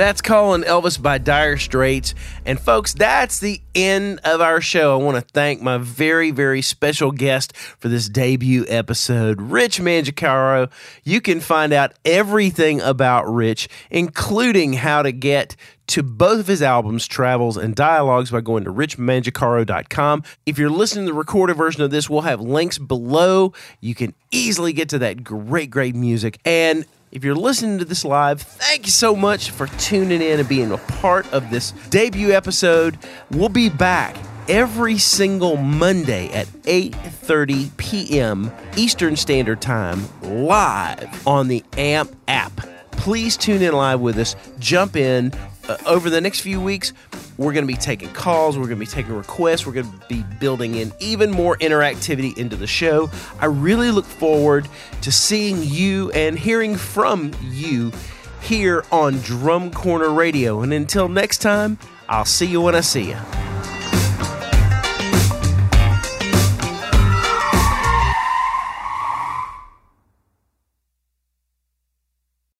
B: That's Calling Elvis by Dire Straits. And folks, that's the end of our show. I want to thank my very, very special guest for this debut episode, Rich Mangicaro. You can find out everything about Rich, including how to get to both of his albums, Travels and Dialogues, by going to richmangicaro.com. If you're listening to the recorded version of this, we'll have links below. You can easily get to that great, great music. And if you're listening to this live, thank you so much for tuning in and being a part of this debut episode. We'll be back every single Monday at 8:30 p.m. Eastern Standard Time live on the AMP app. Please tune in live with us. Jump in. Uh, over the next few weeks, we're going to be taking calls, we're going to be taking requests, we're going to be building in even more interactivity into the show. I really look forward to seeing you and hearing from you here on Drum Corner Radio. And until next time, I'll see you when I see you.